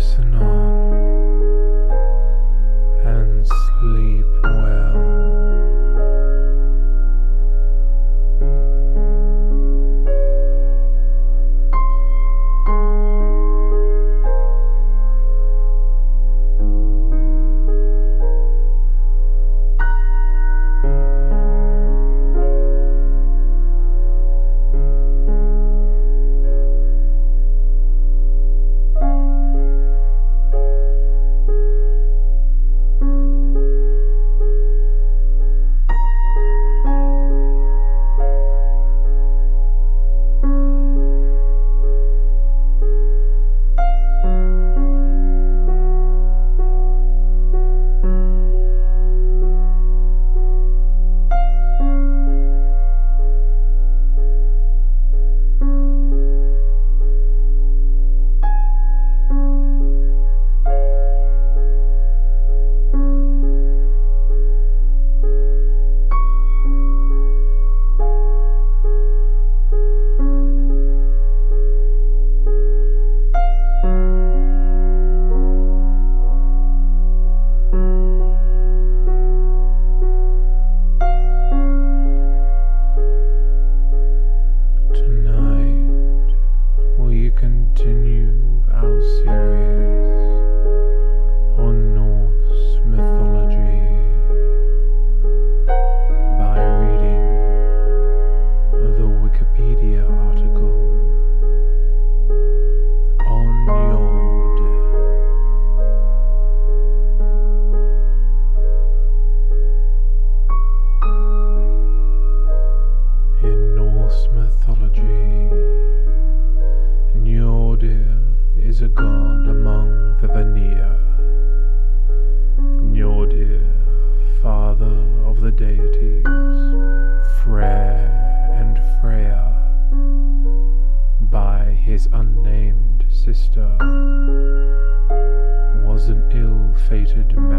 Listen ill-fated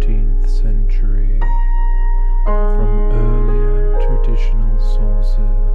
13th century from earlier traditional sources.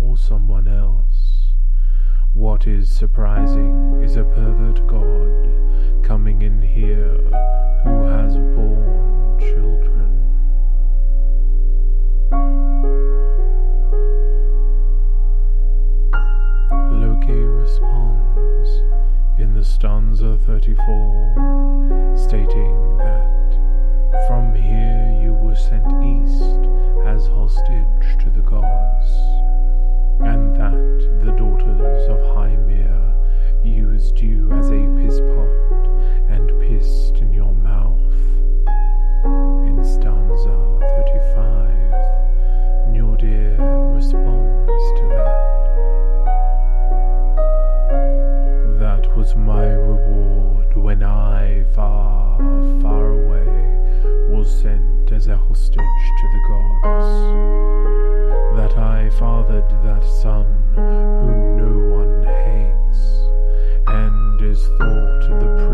Or someone else. What is surprising is a pervert god coming in here who has borne children. Loki responds in the stanza 34, stating that from here you were sent east as hostage to the gods, and that the daughters of Hymir used you as a piss pot and pissed in your mouth. In stanza 35, Njordir responds to that. That was my reward when I, far, far away, was sent as a hostage to the gods. Fathered that son whom no one hates, and is thought the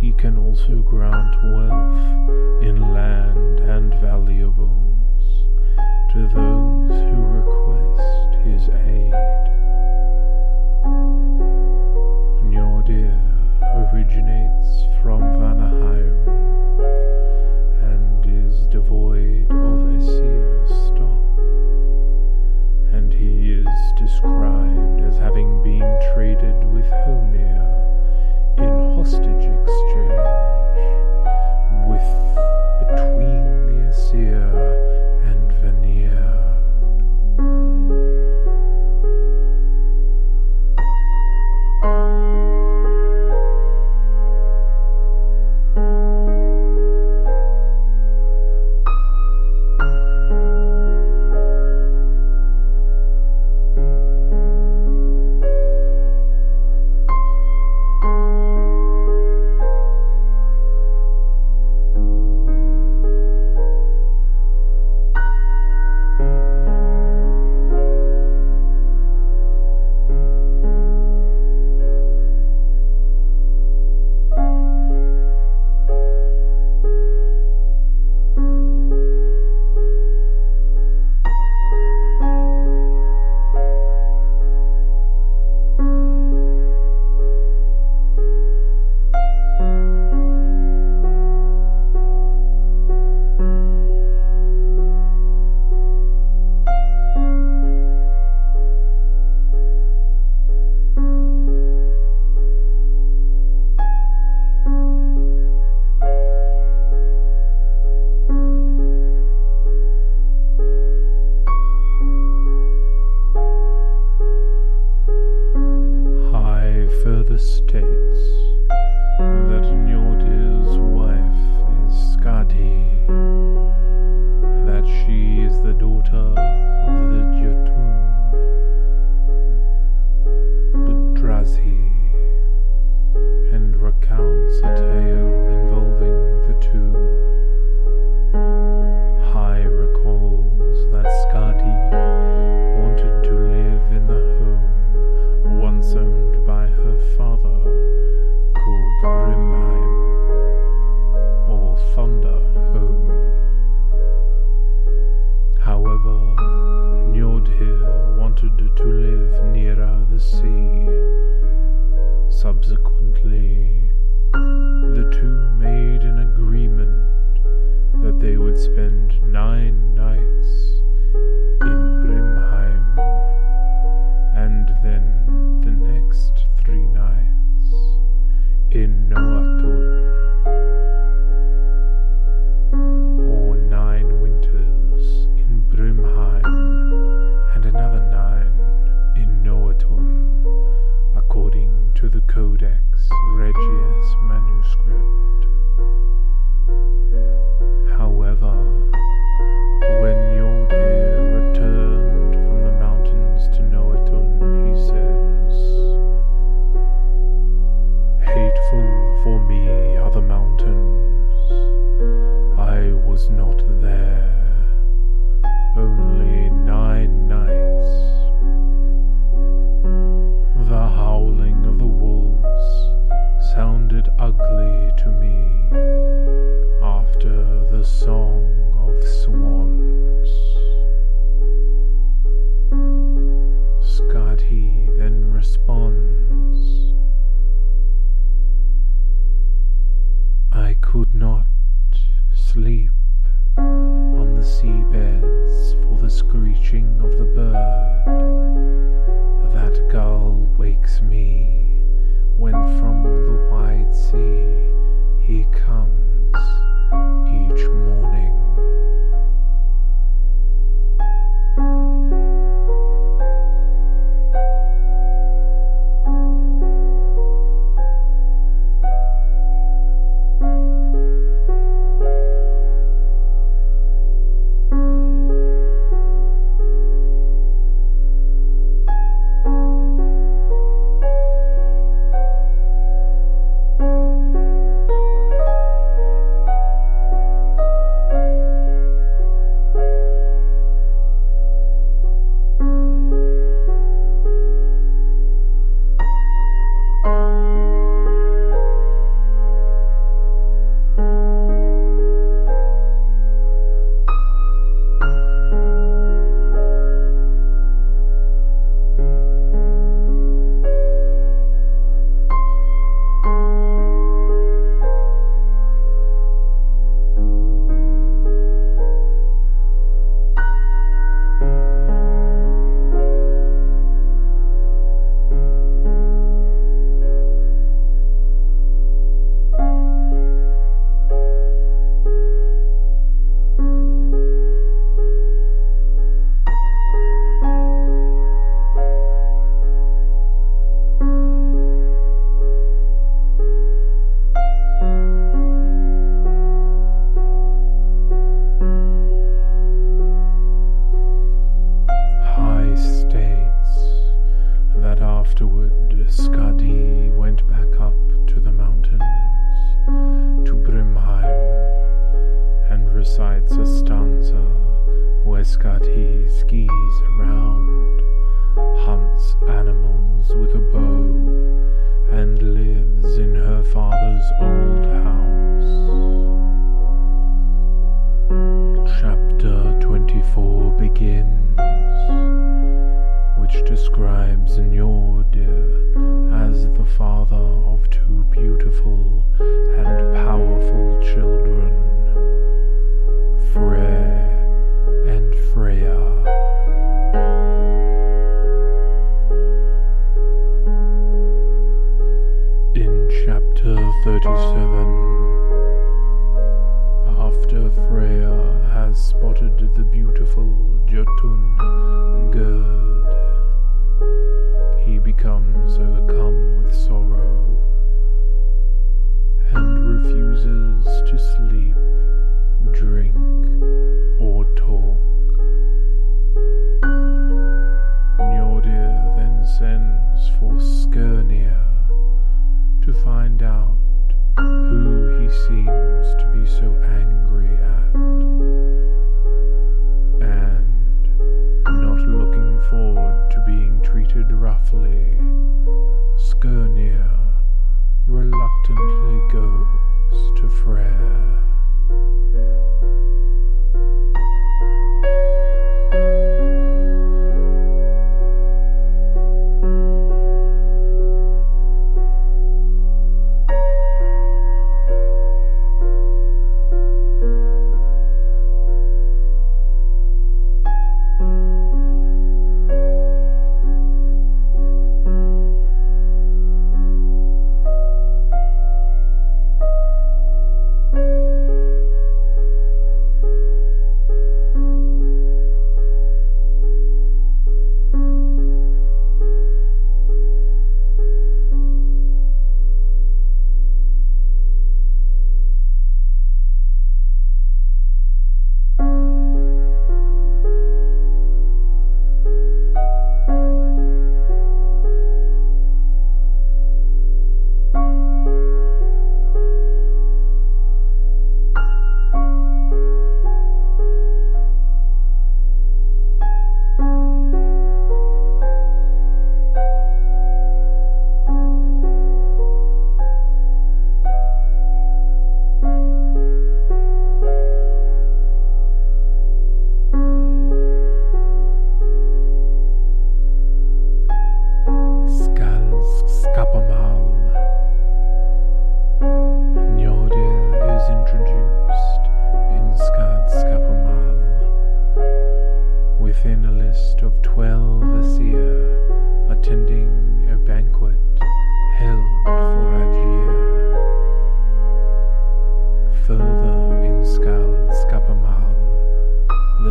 he can also grant wealth in land and valuables to those who request his aid. Njordir originates from Vanaheim and is devoid of Aesir stock, and he is described as having been traded with Honir hostage exchange.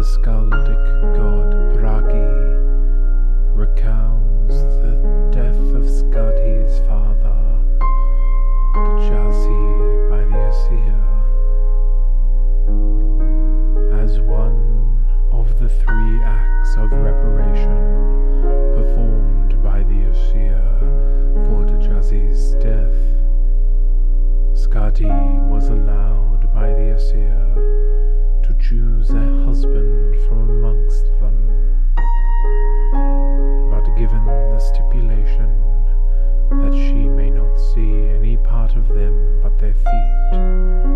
Scaldic. Their feet